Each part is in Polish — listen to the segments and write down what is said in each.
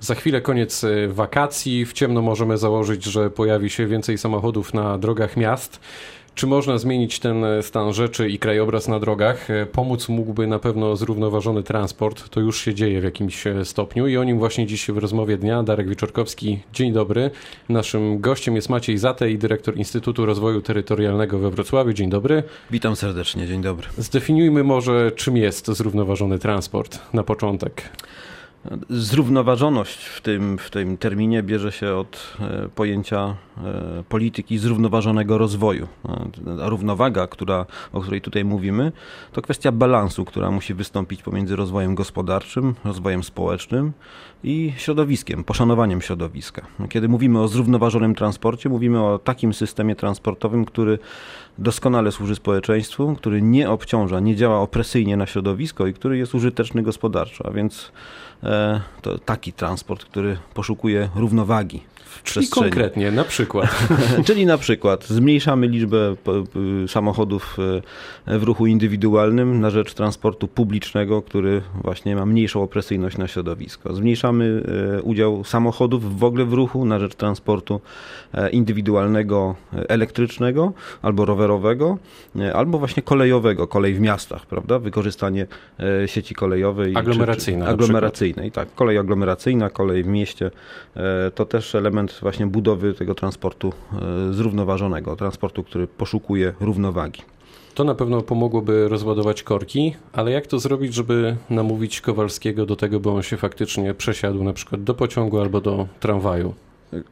Za chwilę koniec y, wakacji. W ciemno możemy założyć, że pojawi się więcej samochodów na drogach miast. Czy można zmienić ten y, stan rzeczy i krajobraz na drogach? Y, pomóc mógłby na pewno zrównoważony transport. To już się dzieje w jakimś stopniu i o nim właśnie dziś w rozmowie dnia. Darek Wieczorkowski, dzień dobry. Naszym gościem jest Maciej Zatej, dyrektor Instytutu Rozwoju Terytorialnego we Wrocławiu. Dzień dobry. Witam serdecznie, dzień dobry. Zdefiniujmy może, czym jest zrównoważony transport na początek. Zrównoważoność w tym, w tym terminie bierze się od e, pojęcia e, polityki zrównoważonego rozwoju. A równowaga, która, o której tutaj mówimy, to kwestia balansu, która musi wystąpić pomiędzy rozwojem gospodarczym, rozwojem społecznym i środowiskiem, poszanowaniem środowiska. Kiedy mówimy o zrównoważonym transporcie, mówimy o takim systemie transportowym, który doskonale służy społeczeństwu, który nie obciąża, nie działa opresyjnie na środowisko i który jest użyteczny gospodarczo. A więc e, to taki transport, który poszukuje równowagi Czyli konkretnie, na przykład. Czyli na przykład zmniejszamy liczbę samochodów e, w ruchu indywidualnym na rzecz transportu publicznego, który właśnie ma mniejszą opresyjność na środowisko. Zmniejszamy e, udział samochodów w ogóle w ruchu na rzecz transportu e, indywidualnego, elektrycznego albo rowerowego, albo właśnie kolejowego, kolej w miastach, prawda? Wykorzystanie sieci kolejowej. Aglomeracyjnej. Aglomeracyjnej, tak. Kolej aglomeracyjna, kolej w mieście to też element właśnie budowy tego transportu e, zrównoważonego, transportu, który poszukuje równowagi. To na pewno pomogłoby rozładować korki, ale jak to zrobić, żeby namówić Kowalskiego do tego, by on się faktycznie przesiadł na przykład do pociągu albo do tramwaju?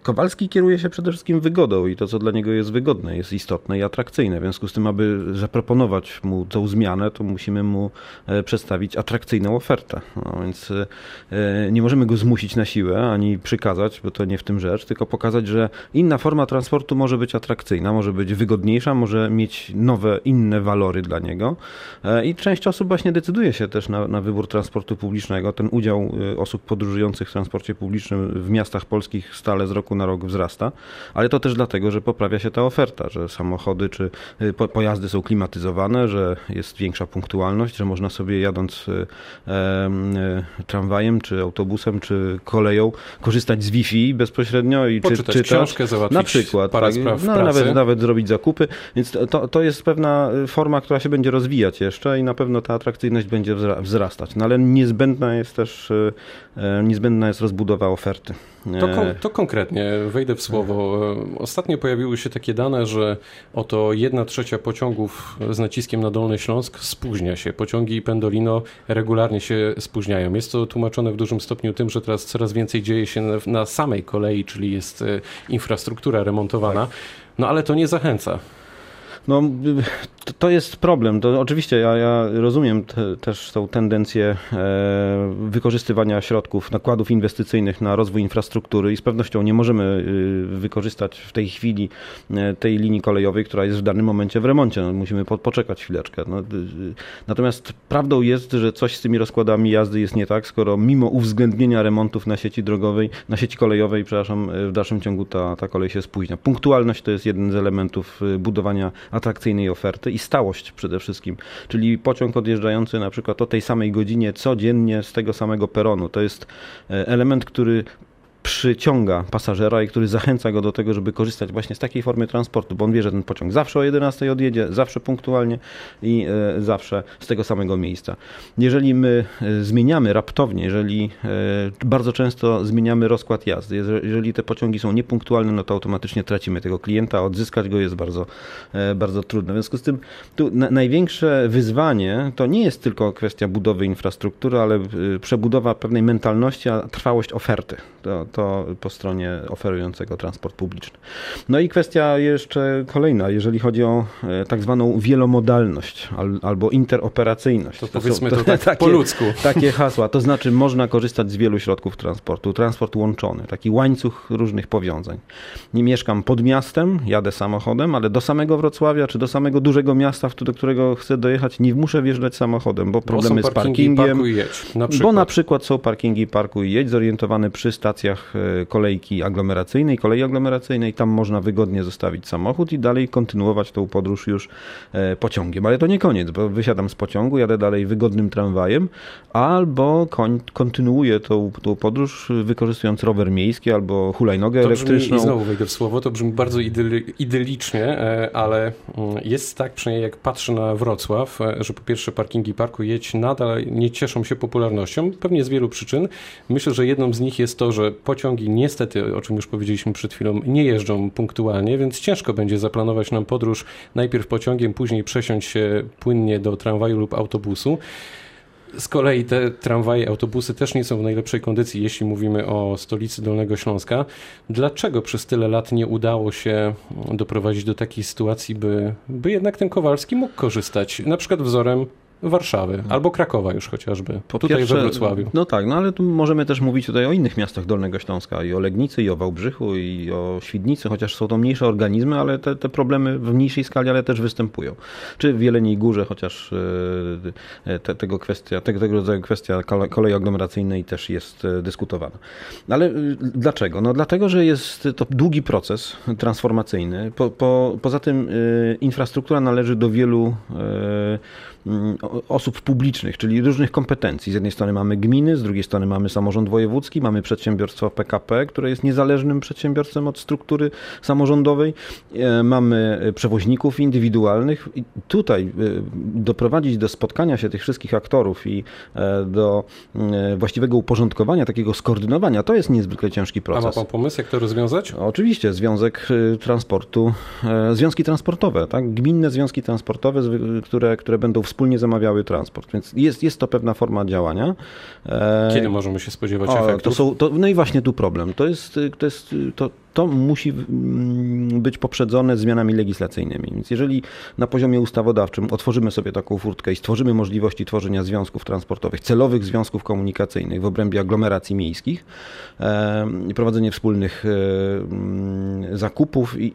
Kowalski kieruje się przede wszystkim wygodą i to, co dla niego jest wygodne, jest istotne i atrakcyjne. W związku z tym, aby zaproponować mu tą zmianę, to musimy mu e, przedstawić atrakcyjną ofertę. No, więc e, nie możemy go zmusić na siłę ani przykazać, bo to nie w tym rzecz, tylko pokazać, że inna forma transportu może być atrakcyjna, może być wygodniejsza, może mieć nowe, inne walory dla niego. E, I część osób właśnie decyduje się też na, na wybór transportu publicznego. Ten udział osób podróżujących w transporcie publicznym w miastach polskich stale z roku na rok wzrasta, ale to też dlatego, że poprawia się ta oferta, że samochody czy y, pojazdy są klimatyzowane, że jest większa punktualność, że można sobie jadąc y, y, tramwajem, czy autobusem, czy koleją korzystać z Wi-Fi bezpośrednio i Poczytać czy, książkę, załatwić na przykład, parę tak, spraw no, nawet, nawet zrobić zakupy, więc to, to jest pewna forma, która się będzie rozwijać jeszcze i na pewno ta atrakcyjność będzie wzrastać, no ale niezbędna jest też niezbędna jest rozbudowa oferty. To, kon to konkretnie, wejdę w słowo. Ostatnio pojawiły się takie dane, że oto jedna trzecia pociągów z naciskiem na Dolny Śląsk spóźnia się. Pociągi Pendolino regularnie się spóźniają. Jest to tłumaczone w dużym stopniu tym, że teraz coraz więcej dzieje się na samej kolei, czyli jest e, infrastruktura remontowana. No ale to nie zachęca. No, to jest problem. To oczywiście ja, ja rozumiem te, też tą tendencję e, wykorzystywania środków, nakładów inwestycyjnych na rozwój infrastruktury i z pewnością nie możemy y, wykorzystać w tej chwili e, tej linii kolejowej, która jest w danym momencie w remoncie. No, musimy po, poczekać chwileczkę. No, y, natomiast prawdą jest, że coś z tymi rozkładami jazdy jest nie tak, skoro mimo uwzględnienia remontów na sieci drogowej, na sieci kolejowej, przepraszam, w dalszym ciągu ta, ta kolej się spóźnia. Punktualność to jest jeden z elementów y, budowania atrakcyjnej oferty i stałość przede wszystkim, czyli pociąg odjeżdżający na przykład o tej samej godzinie codziennie z tego samego peronu. To jest e, element, który przyciąga pasażera i który zachęca go do tego, żeby korzystać właśnie z takiej formy transportu, bo on wie, że ten pociąg zawsze o 11 odjedzie, zawsze punktualnie i e, zawsze z tego samego miejsca. Jeżeli my e, zmieniamy raptownie, jeżeli e, bardzo często zmieniamy rozkład jazdy, jeżeli te pociągi są niepunktualne, no to automatycznie tracimy tego klienta, odzyskać go jest bardzo, bardzo trudne. W związku z tym tu największe wyzwanie to nie jest tylko kwestia budowy infrastruktury, ale przebudowa pewnej mentalności, a trwałość oferty. To, to po stronie oferującego transport publiczny. No i kwestia jeszcze kolejna, jeżeli chodzi o e, tak zwaną wielomodalność albo interoperacyjność. To, to powiedzmy to, to tak takie, po ludzku. Takie hasła, to znaczy można korzystać z wielu środków transportu. Transport łączony, taki łańcuch różnych powiązań. Nie mieszkam pod miastem, jadę samochodem, ale do samego Wrocławia czy do samego dużego miasta, do którego chcę dojechać, nie muszę wjeżdżać samochodem, bo problemy bo z parkingiem. Jedź, na bo na przykład są parkingi parkuj i jedź zorientowane przy stacjach kolejki aglomeracyjnej, kolei aglomeracyjnej. Tam można wygodnie zostawić samochód i dalej kontynuować tą podróż już pociągiem. Ale to nie koniec, bo wysiadam z pociągu, jadę dalej wygodnym tramwajem albo kontynuuję tą, tą podróż wykorzystując rower miejski albo hulajnogę to elektryczną. Brzmi, znowu wejdę w słowo, to brzmi bardzo idyli, idylicznie, e, ale mm, jest tak, przynajmniej jak patrzę na Wrocław, e, że po pierwsze parkingi parku jedź nadal nie cieszą się popularnością, pewnie z wielu przyczyn. Myślę, że jedną z nich jest to, że pociągi niestety, o czym już powiedzieliśmy przed chwilą, nie jeżdżą punktualnie, więc ciężko będzie zaplanować nam podróż najpierw pociągiem, później przesiąść się płynnie do tramwaju lub autobusu. Z kolei te tramwaje, autobusy też nie są w najlepszej kondycji, jeśli mówimy o stolicy Dolnego Śląska. Dlaczego przez tyle lat nie udało się doprowadzić do takiej sytuacji, by, by jednak ten Kowalski mógł korzystać, na przykład wzorem Warszawy albo Krakowa już chociażby, po tutaj pierwsze, we Wrocławiu. No tak, no ale tu możemy też mówić tutaj o innych miastach Dolnego Śląska, i o Legnicy, i o Wałbrzychu, i o Świdnicy, chociaż są to mniejsze organizmy, ale te, te problemy w mniejszej skali, ale też występują. Czy w Jeleniej Górze, chociaż e, te, tego, kwestia, tego, tego rodzaju kwestia kolei aglomeracyjnej też jest e, dyskutowana. Ale dlaczego? No dlatego, że jest to długi proces transformacyjny. Po, po, poza tym e, infrastruktura należy do wielu osób publicznych, czyli różnych kompetencji. Z jednej strony mamy gminy, z drugiej strony mamy samorząd wojewódzki, mamy przedsiębiorstwo PKP, które jest niezależnym przedsiębiorstwem od struktury samorządowej, e, mamy przewoźników indywidualnych i tutaj e, doprowadzić do spotkania się tych wszystkich aktorów i e, do właściwego uporządkowania, takiego skoordynowania, to jest niezwykle ciężki proces. A ma pan pomysł, jak to rozwiązać? Oczywiście, Związek Transportu, związki transportowe, tak? gminne związki transportowe, które, które będą współpracować wspólnie zamawiały transport. Więc jest, jest to pewna forma działania. E, Kiedy możemy się spodziewać o, efektów? To są, to, no i właśnie tu problem. To jest, to jest to, to musi mm, być poprzedzone zmianami legislacyjnymi. Więc jeżeli na poziomie ustawodawczym otworzymy sobie taką furtkę i stworzymy możliwości tworzenia związków transportowych, celowych związków komunikacyjnych w obrębie aglomeracji miejskich, e, prowadzenie wspólnych e, mm, zakupów i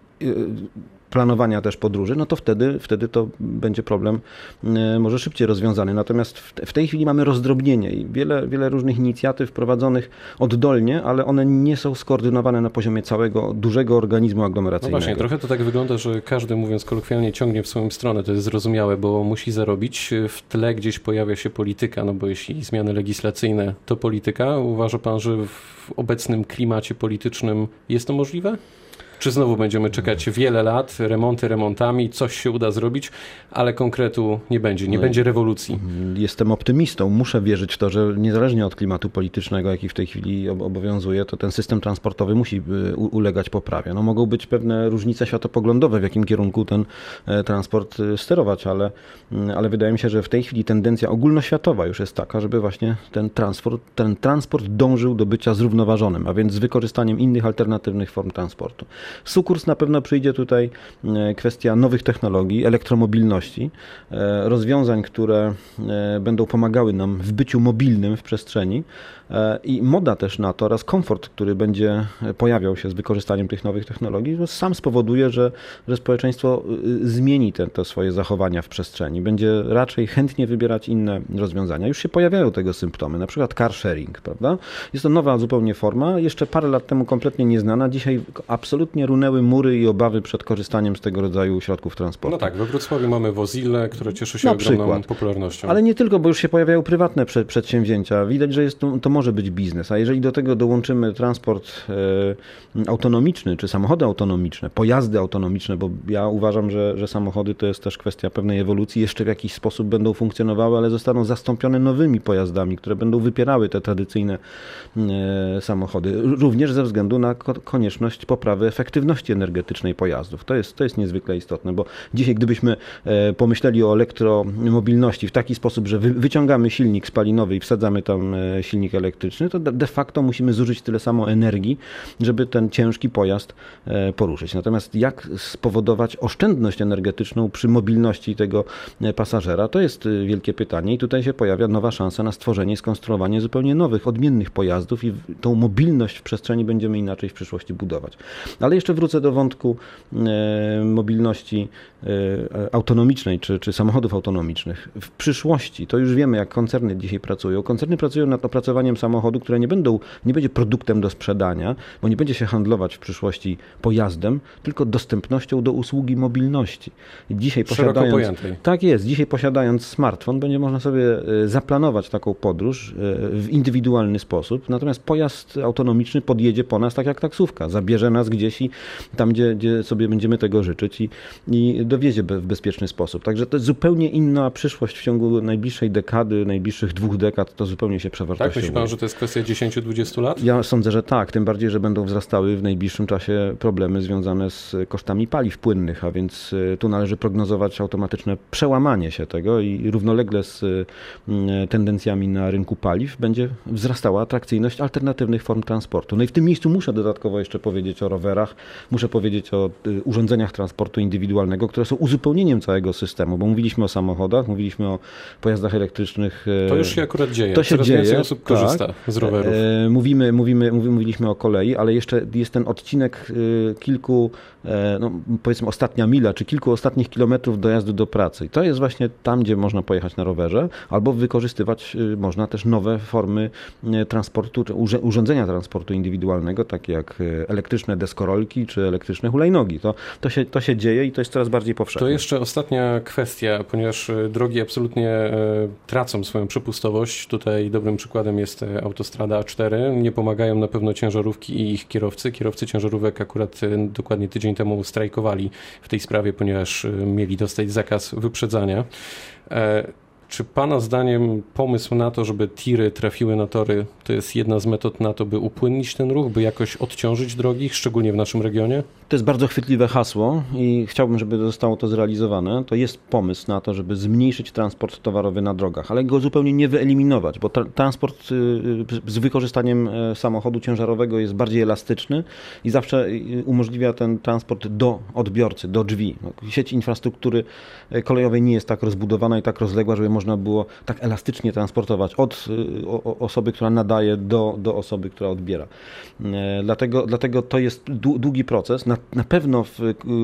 planowania też podróży, no to wtedy, wtedy to będzie problem e, może szybciej rozwiązany. Natomiast w tej chwili mamy rozdrobnienie i wiele, wiele różnych inicjatyw prowadzonych oddolnie, ale one nie są skoordynowane na poziomie całego dużego organizmu aglomeracyjnego. No właśnie, trochę to tak wygląda, że każdy, mówiąc kolokwialnie, ciągnie w swoją stronę. To jest zrozumiałe, bo musi zarobić. W tle gdzieś pojawia się polityka, no bo jeśli zmiany legislacyjne to polityka, uważa pan, że w obecnym klimacie politycznym jest to możliwe? Czy znowu będziemy czekać wiele lat, remonty remontami, coś się uda zrobić, ale konkretu nie będzie, nie no, będzie rewolucji. Jestem optymistą, muszę wierzyć w to, że niezależnie od klimatu politycznego, jaki w tej chwili obowiązuje, to ten system transportowy musi y, ulegać poprawie. No, mogą być pewne różnice światopoglądowe, w jakim kierunku ten e, transport y, sterować, ale, mm, ale wydaje mi się, że w tej chwili tendencja ogólnoświatowa już jest taka, żeby właśnie ten transport, ten transport dążył do bycia zrównoważonym, a więc z wykorzystaniem innych alternatywnych form transportu. Sukurs na pewno przyjdzie tutaj e, kwestia nowych technologii, elektromobilności, e, rozwiązań, które e, będą pomagały nam w byciu mobilnym w przestrzeni i moda też na to oraz komfort, który będzie pojawiał się z wykorzystaniem tych nowych technologii, no sam spowoduje, że, że społeczeństwo zmieni te, te swoje zachowania w przestrzeni. Będzie raczej chętnie wybierać inne rozwiązania. Już się pojawiają tego symptomy, na przykład car sharing, prawda? Jest to nowa zupełnie forma, jeszcze parę lat temu kompletnie nieznana, dzisiaj absolutnie runęły mury i obawy przed korzystaniem z tego rodzaju środków transportu. No tak, we Wrocławiu mamy Wozille, które cieszy się Na ogromną przykład. popularnością. Ale nie tylko, bo już się pojawiają prywatne przedsięwzięcia. Widać, że jest to, to może być biznes, a jeżeli do tego dołączymy transport e, autonomiczny, czy samochody autonomiczne, pojazdy autonomiczne, bo ja uważam, że, że samochody to jest też kwestia pewnej ewolucji, jeszcze w jakiś sposób będą funkcjonowały, ale zostaną zastąpione nowymi pojazdami, które będą wypierały te tradycyjne e, samochody. Również ze względu na konieczność poprawy efektywności efektywności energetycznej pojazdów. To jest, to jest niezwykle istotne, bo dzisiaj gdybyśmy e, pomyśleli o elektromobilności w taki sposób, że wyciągamy silnik spalinowy i wsadzamy tam e, silnik elektryczny, to de facto musimy zużyć tyle samo energii, żeby ten ciężki pojazd e, poruszyć. Natomiast jak spowodować oszczędność energetyczną przy mobilności tego pasażera, to jest wielkie pytanie i tutaj się pojawia nowa szansa na stworzenie, skonstruowanie zupełnie nowych, odmiennych pojazdów i tą mobilność w przestrzeni będziemy inaczej w przyszłości budować. Ale jeszcze wrócę do wątku mobilności autonomicznej czy, czy samochodów autonomicznych. W przyszłości, to już wiemy, jak koncerny dzisiaj pracują. Koncerny pracują nad opracowaniem samochodu, które nie, będą, nie będzie produktem do sprzedania, bo nie będzie się handlować w przyszłości pojazdem, tylko dostępnością do usługi mobilności. Dzisiaj posiadając, tak jest, dzisiaj posiadając smartfon, będzie można sobie zaplanować taką podróż w indywidualny sposób, natomiast pojazd autonomiczny podjedzie po nas tak jak taksówka, zabierze nas gdzieś i tam, gdzie, gdzie sobie będziemy tego życzyć i, i dowiezie w bezpieczny sposób. Także to jest zupełnie inna przyszłość w ciągu najbliższej dekady, najbliższych dwóch dekad, to zupełnie się przewartościuje. Tak, myśli pan, że to jest kwestia 10-20 lat? Ja sądzę, że tak, tym bardziej, że będą wzrastały w najbliższym czasie problemy związane z kosztami paliw płynnych, a więc e, tu należy prognozować automatyczne przełamanie się tego i równolegle z mm, tendencjami na rynku paliw będzie wzrastała atrakcyjność alternatywnych form transportu. No i w tym miejscu muszę dodatkowo jeszcze powiedzieć o rowerach, muszę powiedzieć o y, urządzeniach transportu indywidualnego, które są uzupełnieniem całego systemu, bo mówiliśmy o samochodach, mówiliśmy o pojazdach elektrycznych. E, to już się akurat dzieje. To się Coraz dzieje. Więcej osób tak. korzysta z rowerów. E, mówimy, mówimy, mówiliśmy o kolei, ale jeszcze jest ten odcinek y, kilku, e, no, powiedzmy ostatnia mila, czy kilku ostatnich kilometrów dojazdu do pracy. I to jest właśnie tam, gdzie można pojechać na rowerze, albo wykorzystywać y, można też nowe formy transportu, urządzenia transportu indywidualnego, takie jak elektryczne deskorolki, czy elektryczne hulajnogi. To, to, się, to się dzieje i to jest coraz bardziej powszechne. To jeszcze ostatnia kwestia, ponieważ drogi absolutnie tracą swoją przepustowość. Tutaj dobrym przykładem jest autostrada A4. Nie pomagają na pewno ciężarówki i ich kierowcy. Kierowcy ciężarówek akurat dokładnie tydzień temu strajkowali w tej sprawie, ponieważ mieli dostać zakaz wyprzedzania. Czy Pana zdaniem pomysł na to, żeby tiry trafiły na tory, to jest jedna z metod na to, by upłynnić ten ruch, by jakoś odciążyć drogi, szczególnie w naszym regionie? To jest bardzo chwytliwe hasło i chciałbym, żeby zostało to zrealizowane. To jest pomysł na to, żeby zmniejszyć transport towarowy na drogach, ale go zupełnie nie wyeliminować, bo tra transport y, y, z wykorzystaniem e, samochodu ciężarowego jest bardziej elastyczny i zawsze y, umożliwia ten transport do odbiorcy, do drzwi. No, sieć infrastruktury e, kolejowej nie jest tak rozbudowana i tak rozległa, żeby można było tak elastycznie transportować od osoby, która nadaje do, do osoby, która odbiera. E, dlatego, dlatego to jest długi proces. Na, na pewno w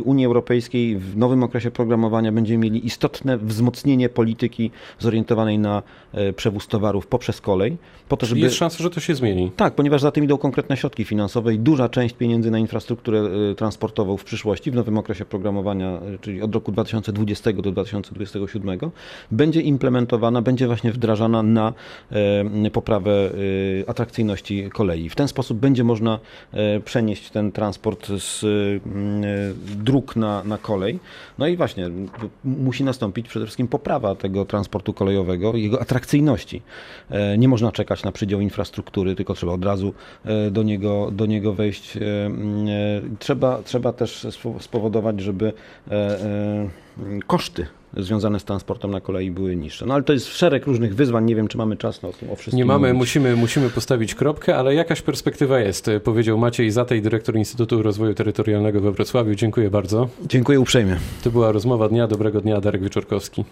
Unii Europejskiej w nowym okresie programowania będziemy mieli istotne wzmocnienie polityki zorientowanej na e, przewóz towarów poprzez kolej. Po to, żeby... Jest szansa, że to się zmieni. Tak, ponieważ za tym idą konkretne środki finansowe i duża część pieniędzy na infrastrukturę e, transportową w przyszłości, w nowym okresie programowania, czyli od roku 2020 do 2027, będzie implementowana, będzie właśnie wdrażana na poprawę atrakcyjności kolei. W ten sposób będzie można przenieść ten transport z dróg na, na kolej. No i właśnie musi nastąpić przede wszystkim poprawa tego transportu kolejowego, jego atrakcyjności. E, nie można czekać na przydział infrastruktury, tylko trzeba od razu e, do niego, do niego wejść. E, trzeba, trzeba też spowodować, żeby koszty związane z transportem na kolei były niższe. No ale to jest szereg różnych wyzwań, nie wiem czy mamy czas na o wszystkim Nie mamy, musimy, musimy postawić kropkę, ale jakaś perspektywa jest, powiedział Maciej Zatej, dyrektor Instytutu Rozwoju Terytorialnego we Wrocławiu. Dziękuję bardzo. Dziękuję uprzejmie. To była rozmowa dnia. Dobrego dnia, Darek Wieczorkowski.